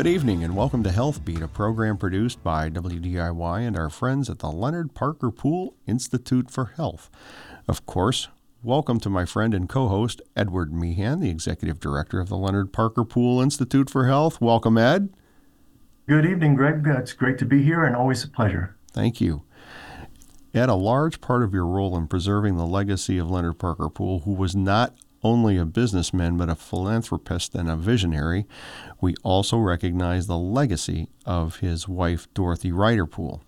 Good evening and welcome to Health Beat, a program produced by WDIY and our friends at the Leonard Parker Pool Institute for Health. Of course, welcome to my friend and co host, Edward Meehan, the Executive Director of the Leonard Parker Pool Institute for Health. Welcome, Ed. Good evening, Greg. It's great to be here and always a pleasure. Thank you. Ed, a large part of your role in preserving the legacy of Leonard Parker Pool, who was not only a businessman but a philanthropist and a visionary, we also recognize the legacy of his wife, Dorothy Rider Pool.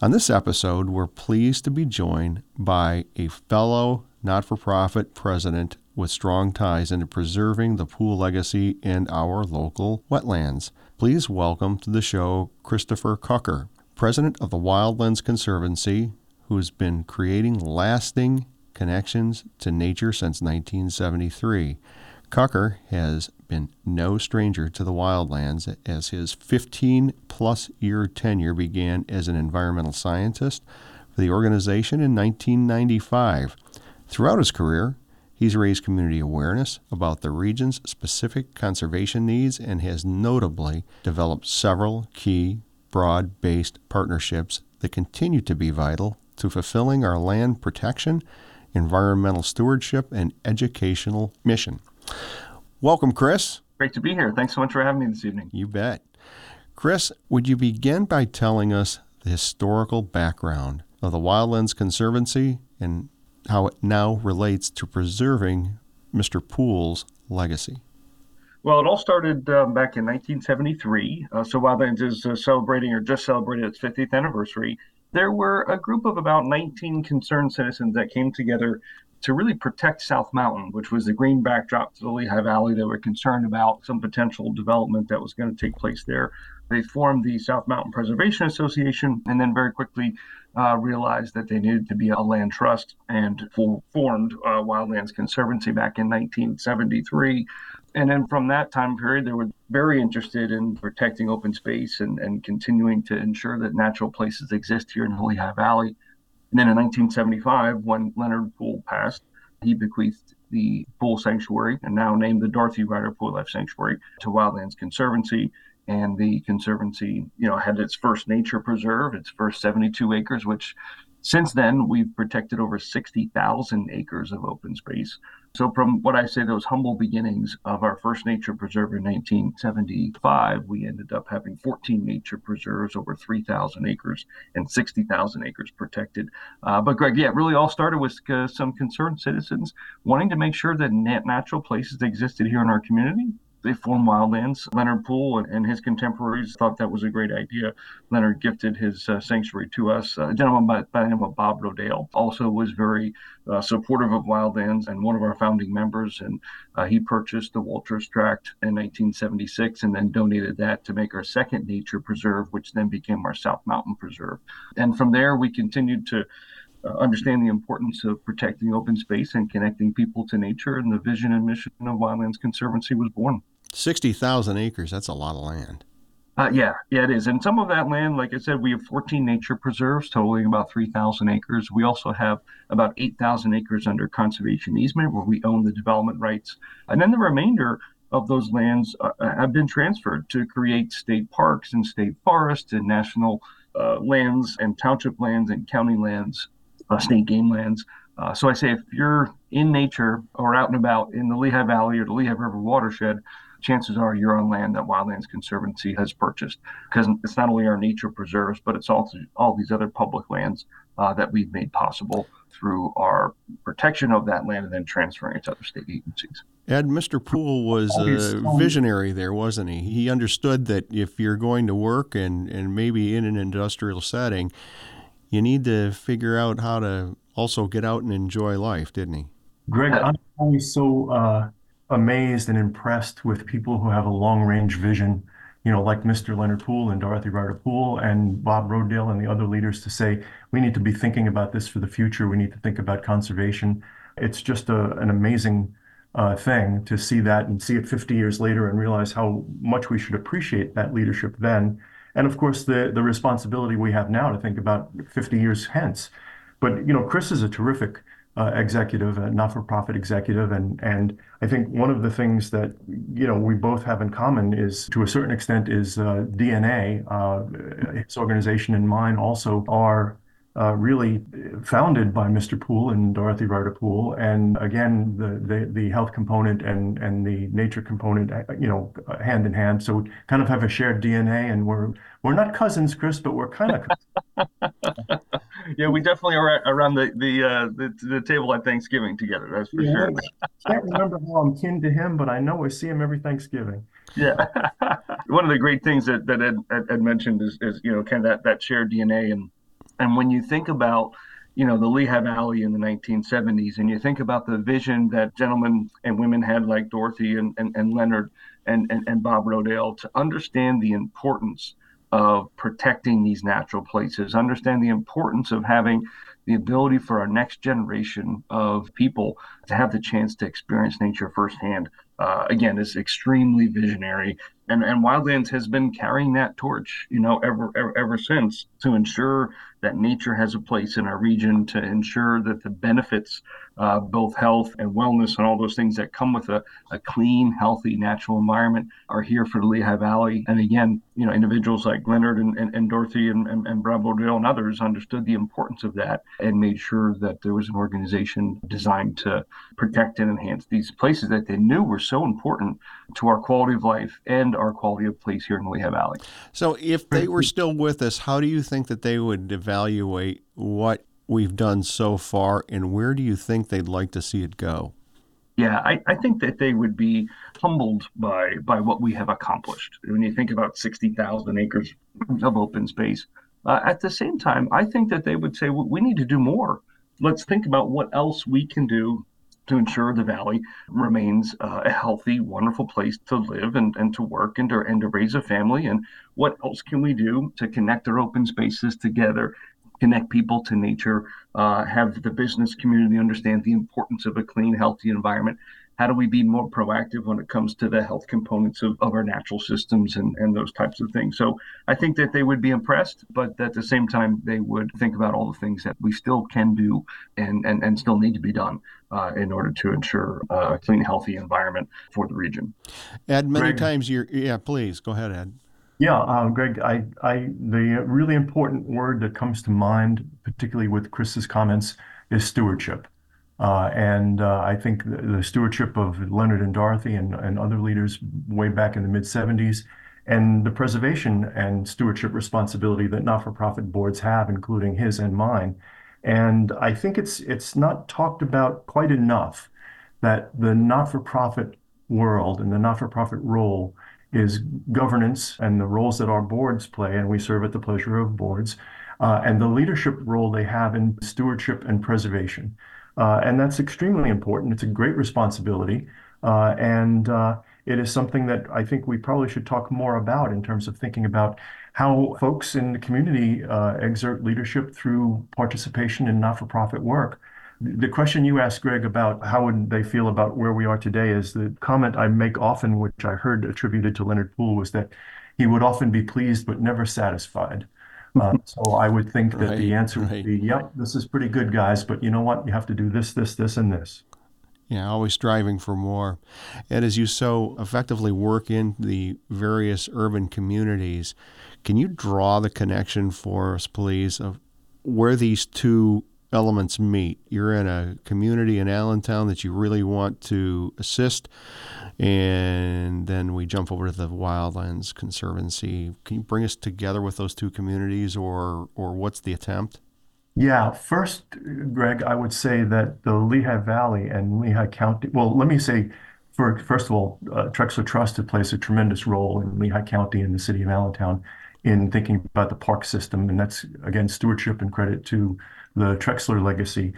On this episode, we're pleased to be joined by a fellow not for profit president with strong ties into preserving the pool legacy in our local wetlands. Please welcome to the show Christopher Kocher, president of the Wildlands Conservancy, who has been creating lasting connections to nature since 1973. Kocher has been no stranger to the wildlands as his 15 plus year tenure began as an environmental scientist for the organization in 1995. Throughout his career, he's raised community awareness about the region's specific conservation needs and has notably developed several key broad based partnerships that continue to be vital to fulfilling our land protection environmental stewardship, and educational mission. Welcome, Chris. Great to be here. Thanks so much for having me this evening. You bet. Chris, would you begin by telling us the historical background of the Wildlands Conservancy and how it now relates to preserving Mr. Pool's legacy? Well, it all started um, back in 1973. Uh, so Wildlands is uh, celebrating or just celebrated its 50th anniversary there were a group of about 19 concerned citizens that came together to really protect South Mountain, which was the green backdrop to the Lehigh Valley. They were concerned about some potential development that was going to take place there. They formed the South Mountain Preservation Association and then very quickly uh, realized that they needed to be a land trust and formed uh, Wildlands Conservancy back in 1973 and then from that time period, they were very interested in protecting open space and, and continuing to ensure that natural places exist here in Lehigh Valley. And then in 1975, when Leonard Pool passed, he bequeathed the Pool Sanctuary, and now named the Dorothy Rider Pool Life Sanctuary, to Wildlands Conservancy. And the conservancy, you know, had its first nature preserve, its first 72 acres, which since then, we've protected over 60,000 acres of open space. So, from what I say, those humble beginnings of our first nature preserve in 1975, we ended up having 14 nature preserves, over 3,000 acres, and 60,000 acres protected. Uh, but, Greg, yeah, it really all started with uh, some concerned citizens wanting to make sure that natural places existed here in our community they formed Wildlands. Leonard Pool and, and, his contemporaries thought that was a great idea. Leonard gifted his uh, sanctuary to us. a gentleman by, by, the name of Bob Rodale also was very uh, supportive of Wildlands and one of our founding members. And uh, he purchased the Walters Tract in 1976 and then donated that to make our second nature preserve, which then became our South Mountain Preserve. And from there, we continued to uh, understand the importance of protecting open space and connecting people to nature, and the vision and mission of Wildlands Conservancy was born. 60,000 acres, that's a lot of land. Uh, yeah, yeah, it is. And some of that land, like I said, we have 14 nature preserves totaling about 3,000 acres. We also have about 8,000 acres under conservation easement where we own the development rights. And then the remainder of those lands uh, have been transferred to create state parks and state forests and national uh, lands and township lands and county lands, uh, state game lands. Uh, so I say if you're in nature or out and about in the Lehigh Valley or the Lehigh River watershed, chances are you're on land that Wildlands Conservancy has purchased because it's not only our nature preserves, but it's also all these other public lands uh, that we've made possible through our protection of that land and then transferring it to other state agencies. Ed, Mr. Pool was a visionary there, wasn't he? He understood that if you're going to work and, and maybe in an industrial setting, you need to figure out how to also get out and enjoy life, didn't he? Greg, I'm always so uh, amazed and impressed with people who have a long range vision, you know, like Mr. Leonard Pool and Dorothy Rider Pool and Bob Rodale and the other leaders to say, we need to be thinking about this for the future. We need to think about conservation. It's just an amazing uh, thing to see that and see it 50 years later and realize how much we should appreciate that leadership then. And of course, the, the responsibility we have now to think about 50 years hence. But, you know, Chris is a terrific executive, a not-for-profit executive, and and I think one of the things that you know we both have in common is, to a certain extent, is uh, DNA. Uh, his organization and mine also are uh, really founded by Mr. Pool and Dorothy Rider Pool. And again, the, health component and, and the nature component, uh, you know, hand in hand. So we kind of have a shared DNA and we're, we're not cousins, Chris, but we're kind of yeah, we definitely are around the the, uh, the, the table at Thanksgiving together. That's for yeah, sure. I can't remember how I'm kin to him, but I know I see him every Thanksgiving. Yeah, one of the great things that that Ed, Ed mentioned is, is you know kind of that that shared DNA and and when you think about, you know, the Lehigh Valley in the 1970s, and you think about the vision that gentlemen and women had like Dorothy and, and, and Leonard and, and, and Bob Rodale to understand the importance of protecting these natural places, understand the importance of having the ability for our next generation of people to have the chance to experience nature firsthand. Uh, again, is extremely visionary and and Wildlands has been carrying that torch, you know, ever, ever ever since to ensure that nature has a place in our region, to ensure that the benefits, uh, both health and wellness, and all those things that come with a, a clean, healthy, natural environment, are here for the Lehigh Valley. And again, you know, individuals like Leonard and, and, and Dorothy and, and, and Bob Rodale and others understood the importance of that and made sure that there was an organization designed to protect and enhance these places that they knew were so important to our quality of life and our quality of place here in the Lehigh Valley. So, if they were still with us, how do you think that they would evaluate what we've done so far, and where do you think they'd like to see it go? Yeah, I, I think that they would be humbled by by what we have accomplished. When you think about sixty thousand acres of open space, uh, at the same time, I think that they would say well, we need to do more. Let's think about what else we can do to ensure the valley remains uh, a healthy, wonderful place to live and, and to work and to, and to raise a family. And what else can we do to connect our open spaces together, connect people to nature, uh, have the business community understand the importance of a clean, healthy environment, how do we be more proactive when it comes to the health components of, of our natural systems and, and those types of things? So i think that they would be impressed but at the same time they would think about all the things that we still can do and and, and still need to be done uh, in order to ensure a clean healthy environment for the region. Ed many Greg, times you're yeah please go ahead ed. Yeah, uh, Greg, I, I, the really important word that comes to mind, particularly with Chris's comments, is stewardship. Uh, and uh, I think the, stewardship of Leonard and Dorothy and, other leaders way back in the mid 70s, and the preservation and stewardship responsibility that not-for-profit boards have, including his and mine. And I think it's it's not talked about quite enough that the not-for-profit world and the not-for-profit role is governance and the roles that our boards play, and we serve at the pleasure of boards, uh, and the leadership role they have in stewardship and preservation. Uh, and that's extremely important. It's a great responsibility. Uh, and uh, it is something that I think we probably should talk more about in terms of thinking about how folks in the community exert leadership through participation in not-for-profit work. The question you asked, Greg, about how would they feel about where we are today is the comment I make often, which I heard attributed to Leonard Pool, was that he would often be pleased but never satisfied. Uh, so I would think that the answer would be, yep, this is pretty good, guys, but you know what? You have to do this, this, this, and this. Yeah, always striving for more. And as you so effectively work in the various urban communities, can you draw the connection for us, please, of where these two elements meet? You're in a community in Allentown that you really want to assist, and then we jump over to the Wildlands Conservancy. Can you bring us together with those two communities, or or what's the attempt? Yeah, first, Greg, I would say that the Lehigh Valley and Lehigh County. Well, let me say, for first of all, uh, Trexler Trust plays a tremendous role in Lehigh County and the city of Allentown in thinking about the park system, and that's again stewardship and credit to the Trexler legacy.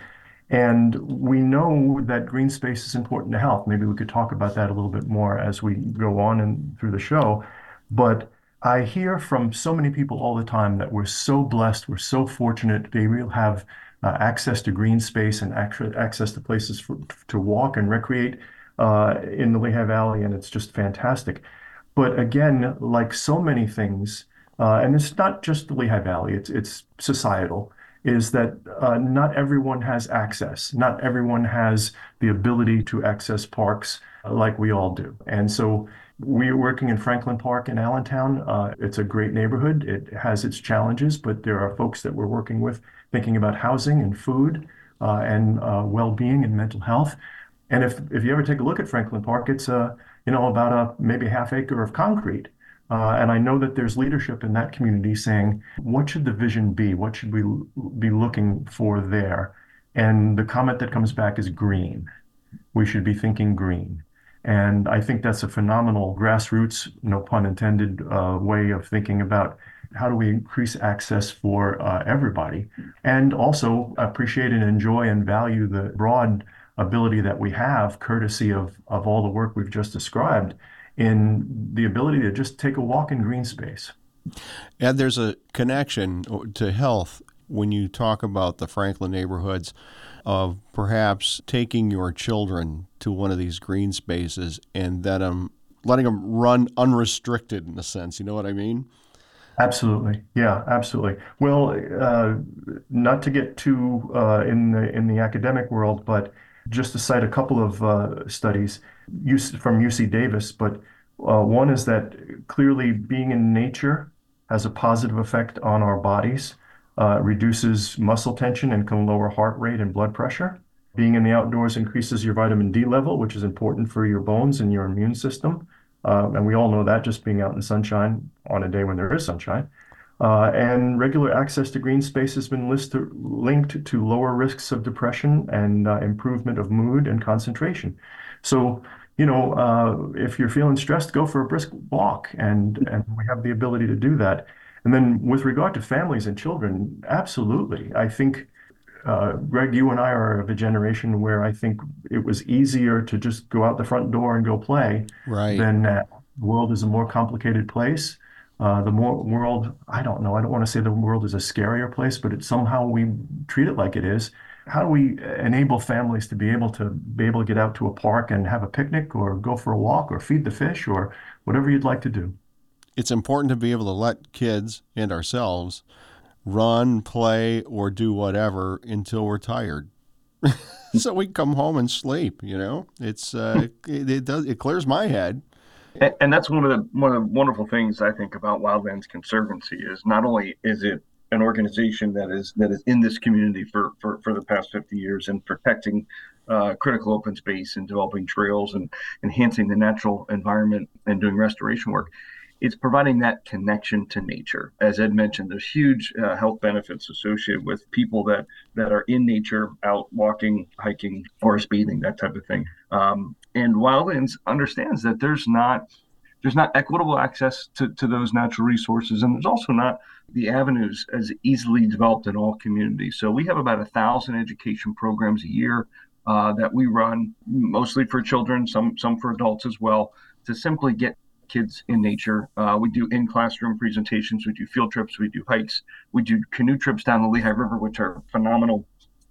And we know that green space is important to health. Maybe we could talk about that a little bit more as we go on and through the show. But I hear from so many people all the time that we're so blessed, we're so fortunate. They will have uh, access to green space and access to places for, to walk and recreate uh, in the Lehigh Valley, and it's just fantastic. But again, like so many things, uh, and it's not just the Lehigh Valley; it's it's societal is that uh, not everyone has access. Not everyone has the ability to access parks like we all do. And so we're working in Franklin Park in Allentown. Uh, it's a great neighborhood. It has its challenges, but there are folks that we're working with thinking about housing and food uh, and uh, well-being and mental health. And if if you ever take a look at Franklin Park, it's a you know about a maybe half acre of concrete. Uh, and I know that there's leadership in that community saying, what should the vision be? What should we be looking for there? And the comment that comes back is green. We should be thinking green. And I think that's a phenomenal grassroots, no pun intended, uh, way of thinking about how do we increase access for uh, everybody and also appreciate and enjoy and value the broad ability that we have, courtesy of, of all the work we've just described, in the ability to just take a walk in green space. And there's a connection to health when you talk about the Franklin neighborhoods of perhaps taking your children to one of these green spaces and then um, letting them run unrestricted in a sense. You know what I mean? Absolutely. Yeah, absolutely. Well, uh, not to get too uh, in the in the academic world, but just to cite a couple of uh, studies from UC Davis, but uh, one is that clearly being in nature has a positive effect on our bodies uh, reduces muscle tension and can lower heart rate and blood pressure. Being in the outdoors increases your vitamin D level, which is important for your bones and your immune system. Uh, and we all know that just being out in sunshine on a day when there is sunshine. And regular access to green space has been linked to lower risks of depression and improvement of mood and concentration. So, you know, uh, if you're feeling stressed, go for a brisk walk, and and we have the ability to do that. And then with regard to families and children, absolutely. I think, uh, Greg, you and I are of a generation where I think it was easier to just go out the front door and go play right. than that. The world is a more complicated place. Uh, the more world, I don't know, I don't want to say the world is a scarier place, but it somehow we treat it like it is. How do we enable families to be able to be able to get out to a park and have a picnic or go for a walk or feed the fish or whatever you'd like to do? it's important to be able to let kids and ourselves run, play, or do whatever until we're tired. so we come home and sleep. You know, it's uh, it, it, does it clears my head. And, and that's one of the one of the wonderful things I think about Wildlands Conservancy is not only is it an organization that is that is in this community for for, for the past 50 years and protecting uh, critical open space and developing trails and enhancing the natural environment and doing restoration work it's providing that connection to nature. As Ed mentioned, there's huge uh, health benefits associated with people that that are in nature, out walking, hiking, forest bathing, that type of thing. Um, and Wildlands understands that there's not there's not equitable access to, to those natural resources, and there's also not the avenues as easily developed in all communities. So we have about a thousand education programs a year uh, that we run, mostly for children, some some for adults as well, to simply get kids in nature. Uh, we do in classroom presentations, we do field trips, we do hikes, we do canoe trips down the Lehigh River, which are phenomenal,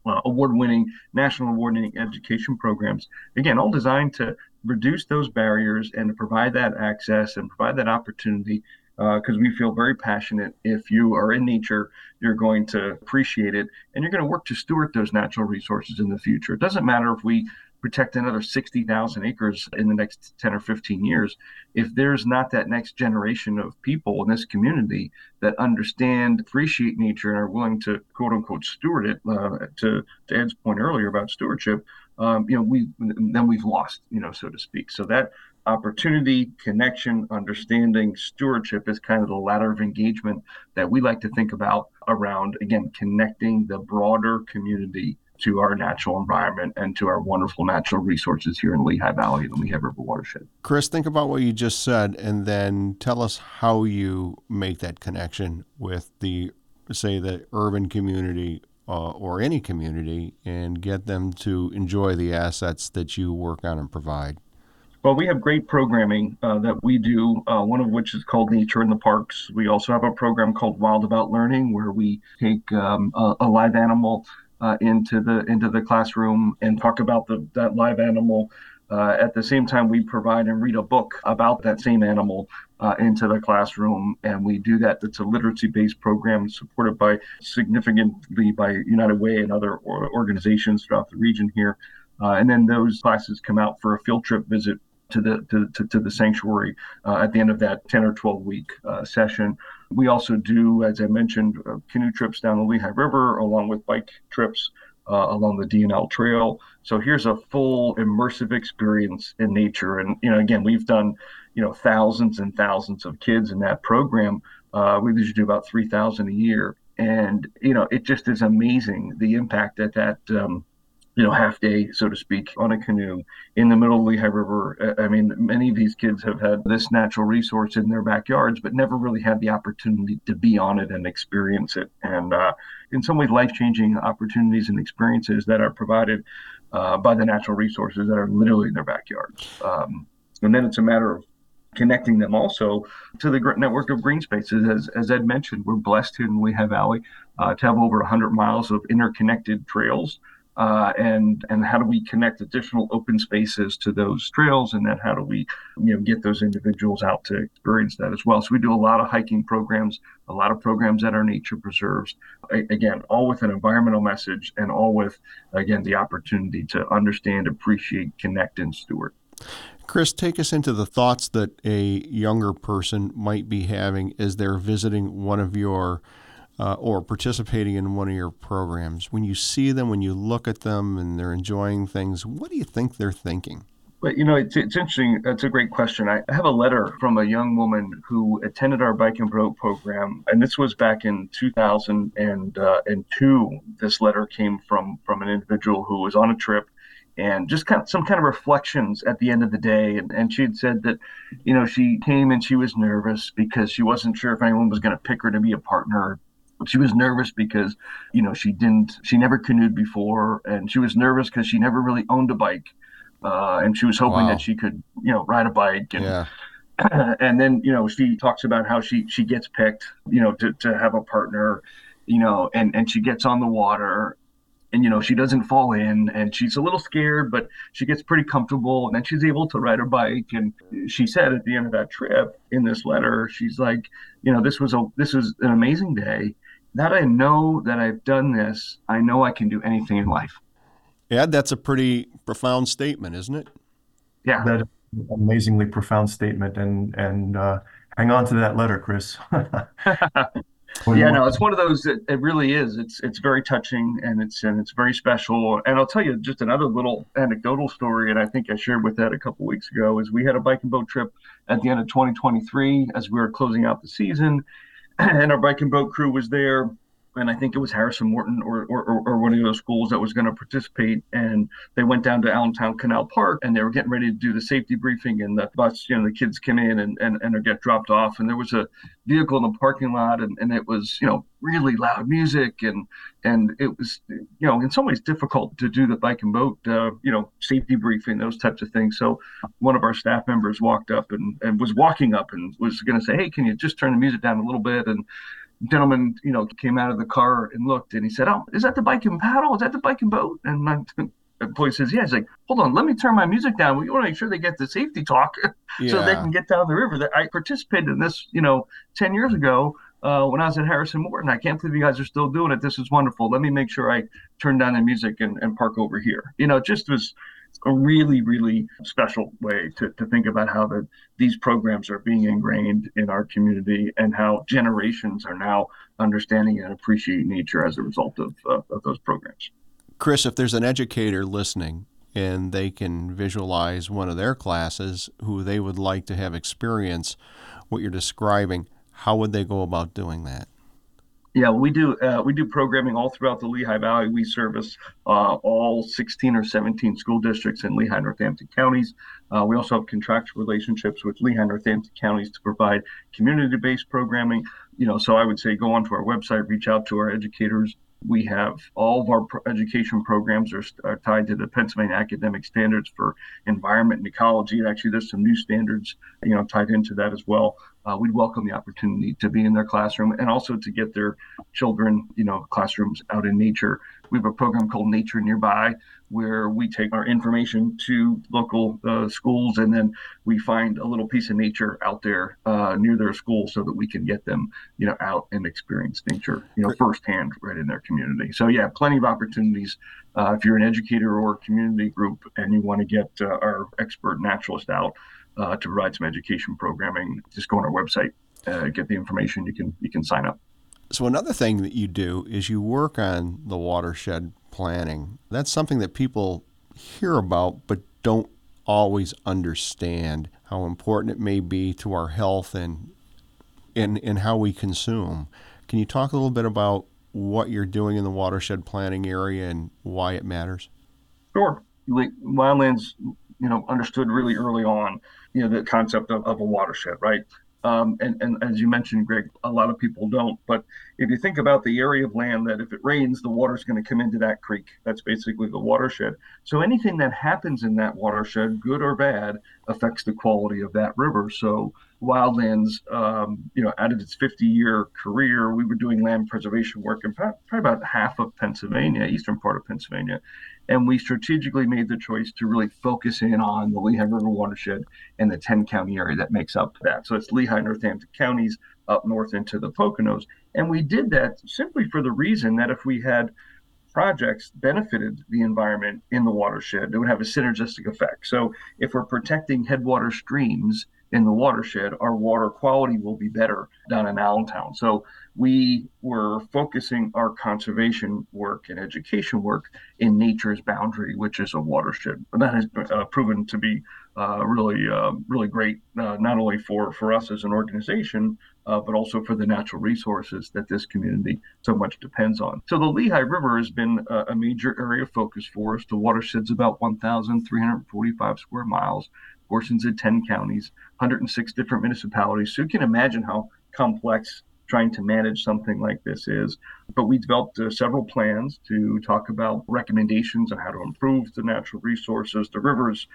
uh, award winning, national award winning education programs. Again, all designed to reduce those barriers and to provide that access and provide that opportunity because uh, we feel very passionate. If you are in nature, you're going to appreciate it and you're going to work to steward those natural resources in the future. It doesn't matter if we protect another 60,000 acres in the next 10 or 15 years, if there's not that next generation of people in this community that understand, appreciate nature, and are willing to quote unquote steward it, uh, to, to Ed's point earlier about stewardship, um, you know, we then we've lost, you know, so to speak. So that opportunity, connection, understanding, stewardship is kind of the ladder of engagement that we like to think about around, again, connecting the broader community to our natural environment and to our wonderful natural resources here in Lehigh Valley and the Lehigh River watershed. Chris, think about what you just said and then tell us how you make that connection with the, say, the urban community uh, or any community and get them to enjoy the assets that you work on and provide. Well, we have great programming uh, that we do, uh, one of which is called Nature in the Parks. We also have a program called Wild About Learning, where we take um, a, a, live animal uh, into the into the classroom and talk about the, that live animal. Uh, at the same time, we provide and read a book about that same animal uh, into the classroom, and we do that. It's a literacy-based program supported by significantly by United Way and other organizations throughout the region here. Uh, and then those classes come out for a field trip visit to the to, to, to the sanctuary uh, at the end of that 10 or 12 week uh, session. We also do, as I mentioned, uh, canoe trips down the Lehigh River along with bike trips uh, along the D&L Trail. So here's a full immersive experience in nature. And you know, again, we've done you know thousands and thousands of kids in that program. Uh, we usually do about 3,000 a year, and you know, it just is amazing the impact that that um, you know, half day, so to speak, on a canoe in the middle of the Lehigh River. I mean, many of these kids have had this natural resource in their backyards, but never really had the opportunity to be on it and experience it. And uh, in some ways, life changing opportunities and experiences that are provided uh, by the natural resources that are literally in their backyards. Um, and then it's a matter of connecting them also to the network of green spaces. As, as Ed mentioned, we're blessed in Lehigh Valley uh, to have over 100 miles of interconnected trails uh, and and how do we connect additional open spaces to those trails? And then how do we you know get those individuals out to experience that as well? So we do a lot of hiking programs a lot of programs at our nature preserves again all with an environmental message and all with again the opportunity to understand appreciate connect and steward. Chris, take us into the thoughts that a younger person might be having as they're visiting one of your uh, or participating in one of your programs, when you see them, when you look at them and they're enjoying things, what do you think they're thinking? But you know, it's, it's interesting. That's a great question. I have a letter from a young woman who attended our bike and boat program, and this was back in 2002. Uh, this letter came from from an individual who was on a trip and just kind of some kind of reflections at the end of the day. And, and she had said that, you know, she came and she was nervous because she wasn't sure if anyone was going to pick her to be a partner she was nervous because you know she didn't she never canoed before and she was nervous because she never really owned a bike uh, and she was hoping wow. that she could you know ride a bike and yeah. and then you know she talks about how she she gets picked you know to, to have a partner you know and and she gets on the water and you know she doesn't fall in and she's a little scared but she gets pretty comfortable and then she's able to ride her bike and she said at the end of that trip in this letter she's like you know this was a this was an amazing day that I know that I've done this, I know I can do anything in life. Ed, that's a pretty profound statement, isn't it? Yeah. That amazingly profound statement. And and uh, hang on to that letter, Chris. yeah, no, it's one of those that it really is. It's it's very touching and it's and it's very special. And I'll tell you just another little anecdotal story, and I think I shared with that a couple weeks ago. Is we had a bike and boat trip at the end of 2023 as we were closing out the season, and our bike and boat crew was there and I think it was Harrison Morton or, or, or one of those schools that was going to participate. And they went down to Allentown Canal Park and they were getting ready to do the safety briefing. And the bus, you know, the kids came in and, and, and get dropped off. And there was a vehicle in the parking lot and, and it was, you know, really loud music. And, and it was, you know, in some ways difficult to do the bike and boat, uh, you know, safety briefing, those types of things. So one of our staff members walked up and, and was walking up and was going to say, Hey, can you just turn the music down a little bit? And, gentleman, you know, came out of the car and looked and he said, Oh, is that the bike and paddle? Is that the bike and boat? And my employee says, Yeah. He's like, Hold on, let me turn my music down. We want to make sure they get the safety talk yeah. so they can get down the river. That I participated in this, you know, 10 years ago. Uh, when I was at Harrison Morton, I can't believe you guys are still doing it. This is wonderful. Let me make sure I turn down the music and, and park over here. You know, just was a really, really special way to, to think about how the, these programs are being ingrained in our community and how generations are now understanding and appreciating nature as a result of, uh, of those programs. Chris, if there's an educator listening and they can visualize one of their classes who they would like to have experience what you're describing, how would they go about doing that? Yeah, we do. Uh, we do programming all throughout the Lehigh Valley. We service uh, all 16 or 17 school districts in Lehigh Northampton counties. Uh, we also have contractual relationships with Lehigh Northampton counties to provide community-based programming. You know, so I would say go onto our website, reach out to our educators. We have all of our education programs are, are, tied to the Pennsylvania academic standards for environment and ecology. Actually, there's some new standards, you know, tied into that as well. Uh, we'd welcome the opportunity to be in their classroom and also to get their children, you know, classrooms out in nature. We have a program called Nature Nearby where we take our information to local uh, schools and then we find a little piece of nature out there uh, near their school so that we can get them, you know, out and experience nature, you know, firsthand right in their community. So yeah, plenty of opportunities. Uh, if you're an educator or community group and you want to get uh, our expert naturalist out uh, to provide some education programming, just go on our website, uh, get the information. You can you can sign up. So another thing that you do is you work on the watershed planning. That's something that people hear about but don't always understand how important it may be to our health and in in how we consume. Can you talk a little bit about what you're doing in the watershed planning area and why it matters? Sure. Wildlands, you know, understood really early on, you know, the concept of, of a watershed, right? Um, and, and as you mentioned, Greg, a lot of people don't. But if you think about the area of land that if it rains, the water's going to come into that creek. That's basically the watershed. So anything that happens in that watershed, good or bad, affects the quality of that river. So Wildlands, um, you know, out of its 50-year career, we were doing land preservation work in probably about half of Pennsylvania, eastern part of Pennsylvania, and we strategically made the choice to really focus in on the Lehigh River watershed and the 10 county area that makes up that. So it's Lehigh, Northampton counties up north into the Poconos, and we did that simply for the reason that if we had projects benefited the environment in the watershed, it would have a synergistic effect. So if we're protecting headwater streams in the watershed, our water quality will be better down in Allentown. So we were focusing our conservation work and education work in nature's boundary, which is a watershed. And that has uh, proven to be uh, really, uh, really great, uh, not only for, for us as an organization, uh, but also for the natural resources that this community so much depends on. So the Lehigh River has been a, a major area of focus for us. The watershed's about 1,345 square miles portions of 10 counties, 106 different municipalities. So you can imagine how complex trying to manage something like this is. But we developed uh, several plans to talk about recommendations on how to improve the natural resources. The rivers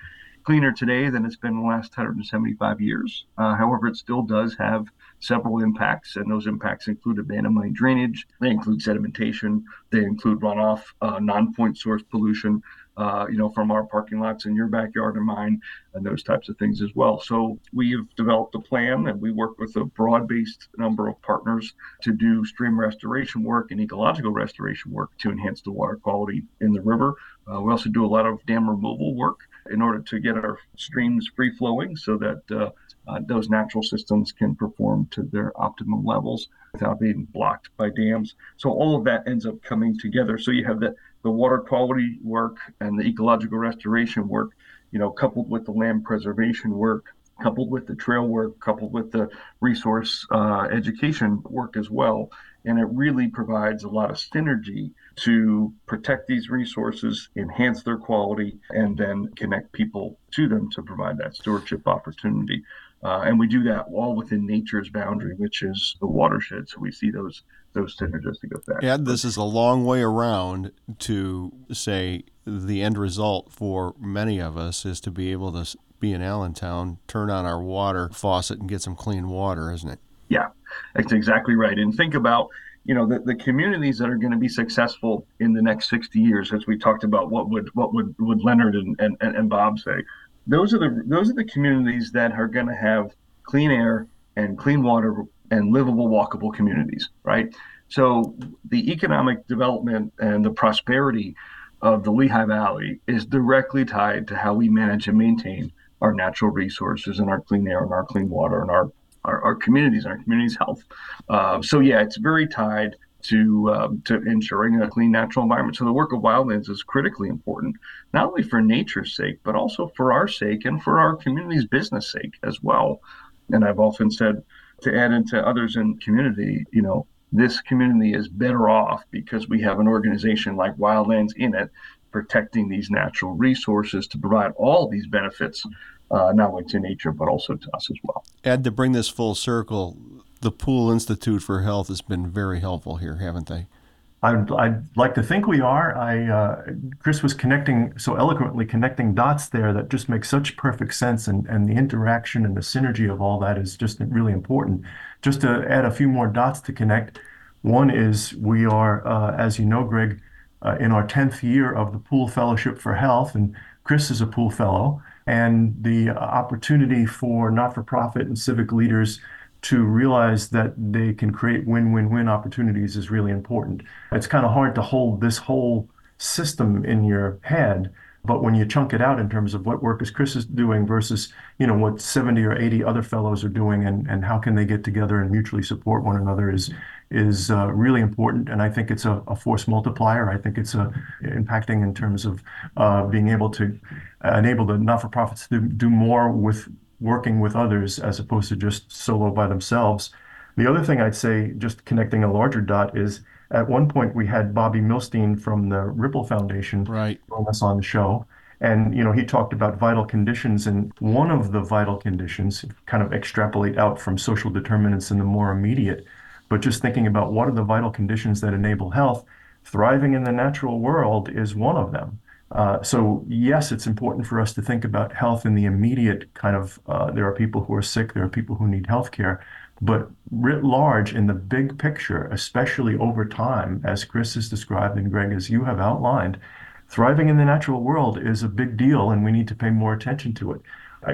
cleaner today than it's been in the last 175 years. Uh, however, it still does have several impacts, and those impacts include abandoned drainage, they include sedimentation, they include runoff, uh, non-point source pollution, uh, you know, from our parking lots in your backyard and mine, and those types of things as well. So we have developed a plan, and we work with a broad-based number of partners to do stream restoration work and ecological restoration work to enhance the water quality in the river. Uh, we also do a lot of dam removal work in order to get our streams free flowing, so that uh, uh, those natural systems can perform to their optimum levels without being blocked by dams. So all of that ends up coming together. So you have the the water quality work and the ecological restoration work, you know, coupled with the land preservation work, coupled with the trail work, coupled with the resource uh, education work as well. And it really provides a lot of synergy to protect these resources, enhance their quality, and then connect people to them to provide that stewardship opportunity. Uh, and we do that all within nature's boundary, which is the watershed. So we see those those synergistic effects. Ed, this is a long way around to say the end result for many of us is to be able to be in Allentown, turn on our water faucet, and get some clean water, isn't it? Yeah, that's exactly right. And think about you know the, the communities that are going to be successful in the next 60 years as we talked about what would what would, would leonard and, and, and bob say those are the those are the communities that are going to have clean air and clean water and livable walkable communities right so the economic development and the prosperity of the lehigh valley is directly tied to how we manage and maintain our natural resources and our clean air and our clean water and our our, our communities our communities health uh, so yeah it's very tied to um, to ensuring a clean natural environment. So the work of wildlands is critically important, not only for nature's sake, but also for our sake and for our community's business sake as well. And I've often said to add into others in community, you know, this community is better off because we have an organization like Wildlands in it protecting these natural resources to provide all these benefits, uh, not only to nature, but also to us as well. Ed, to bring this full circle, the Pool Institute for Health has been very helpful here, haven't they? I'd, I'd like to think we are. I uh, Chris was connecting so eloquently, connecting dots there that just makes such perfect sense, and and the interaction and the synergy of all that is just really important. Just to add a few more dots to connect, one is we are, uh, as you know, Greg, uh, in our tenth year of the Pool Fellowship for Health, and Chris is a Pool Fellow, and the opportunity for not-for-profit and civic leaders to realize that they can create win-win-win opportunities is really important. It's kind of hard to hold this whole system in your head, but when you chunk it out in terms of what work is Chris is doing versus, you know, what 70 or 80 other fellows are doing and, and how can they get together and mutually support one another is is uh, really important. And I think it's a, a, force multiplier. I think it's a, impacting in terms of uh, being able to enable the not-for-profits to do more with working with others as opposed to just solo by themselves. The other thing I'd say, just connecting a larger dot, is at one point we had Bobby Milstein from the Rippel Foundation right. join us on the show. And you know, he talked about vital conditions, and one of the vital conditions, kind of extrapolate out from social determinants in the more immediate, but just thinking about what are the vital conditions that enable health, thriving in the natural world is one of them. Uh, so yes, it's important for us to think about health in the immediate kind of. Uh, there are people who are sick, there are people who need health care, but writ large in the big picture, especially over time, as Chris has described and Greg, as you have outlined, thriving in the natural world is a big deal, and we need to pay more attention to it.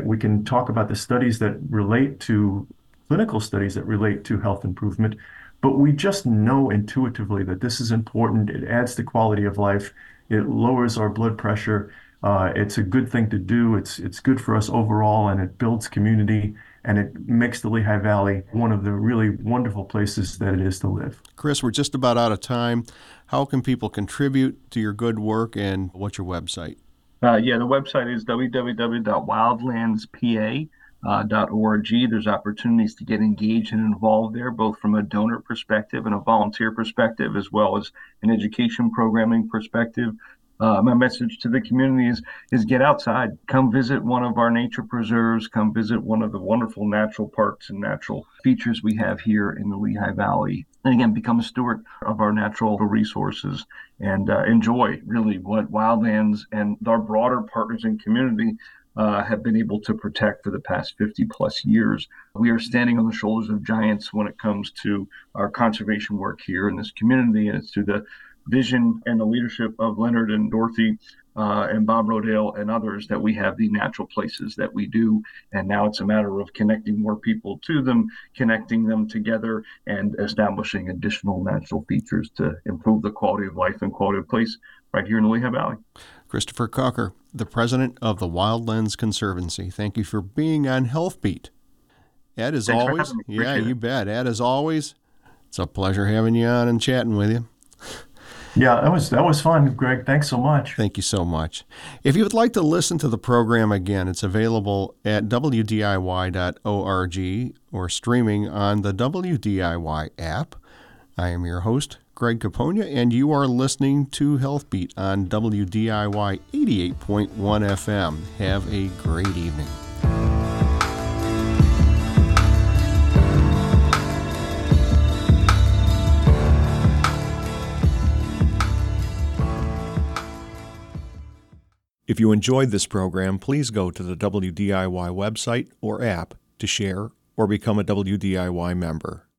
We can talk about the studies that relate to clinical studies that relate to health improvement, but we just know intuitively that this is important. It adds to quality of life it lowers our blood pressure. Uh, it's a good thing to do. It's it's good for us overall, and it builds community, and it makes the Lehigh Valley one of the really wonderful places that it is to live. Chris, we're just about out of time. How can people contribute to your good work, and what's your website? Uh, yeah, the website is www.wildlandspa.com uh, .org. There's opportunities to get engaged and involved there, both from a donor perspective and a volunteer perspective, as well as an education programming perspective. Uh, my message to the community is is get outside, come visit one of our nature preserves, come visit one of the wonderful natural parks and natural features we have here in the Lehigh Valley, and again become a steward of our natural resources and uh, enjoy really what wildlands and our broader partners in community uh, have been able to protect for the past 50 plus years. We are standing on the shoulders of giants when it comes to our conservation work here in this community, and it's through the vision and the leadership of Leonard and Dorothy uh, and Bob Rodale and others that we have the natural places that we do. And now it's a matter of connecting more people to them, connecting them together, and establishing additional natural features to improve the quality of life and quality of place right here in the Lehigh Valley. Christopher Kocher, the president of the Wildlands Conservancy. Thank you for being on Healthbeat. Ed, as Thanks always, yeah, you bet. Ed, as always, it's a pleasure having you on and chatting with you. Yeah, that was that was fun, Greg. Thanks so much. Thank you so much. If you would like to listen to the program again, it's available at wdiy.org or streaming on the WDIY app. I am your host, Greg Capogna, and you are listening to Healthbeat on WDIY 88.1 FM. Have a great evening. If you enjoyed this program, please go to the WDIY website or app to share or become a WDIY member.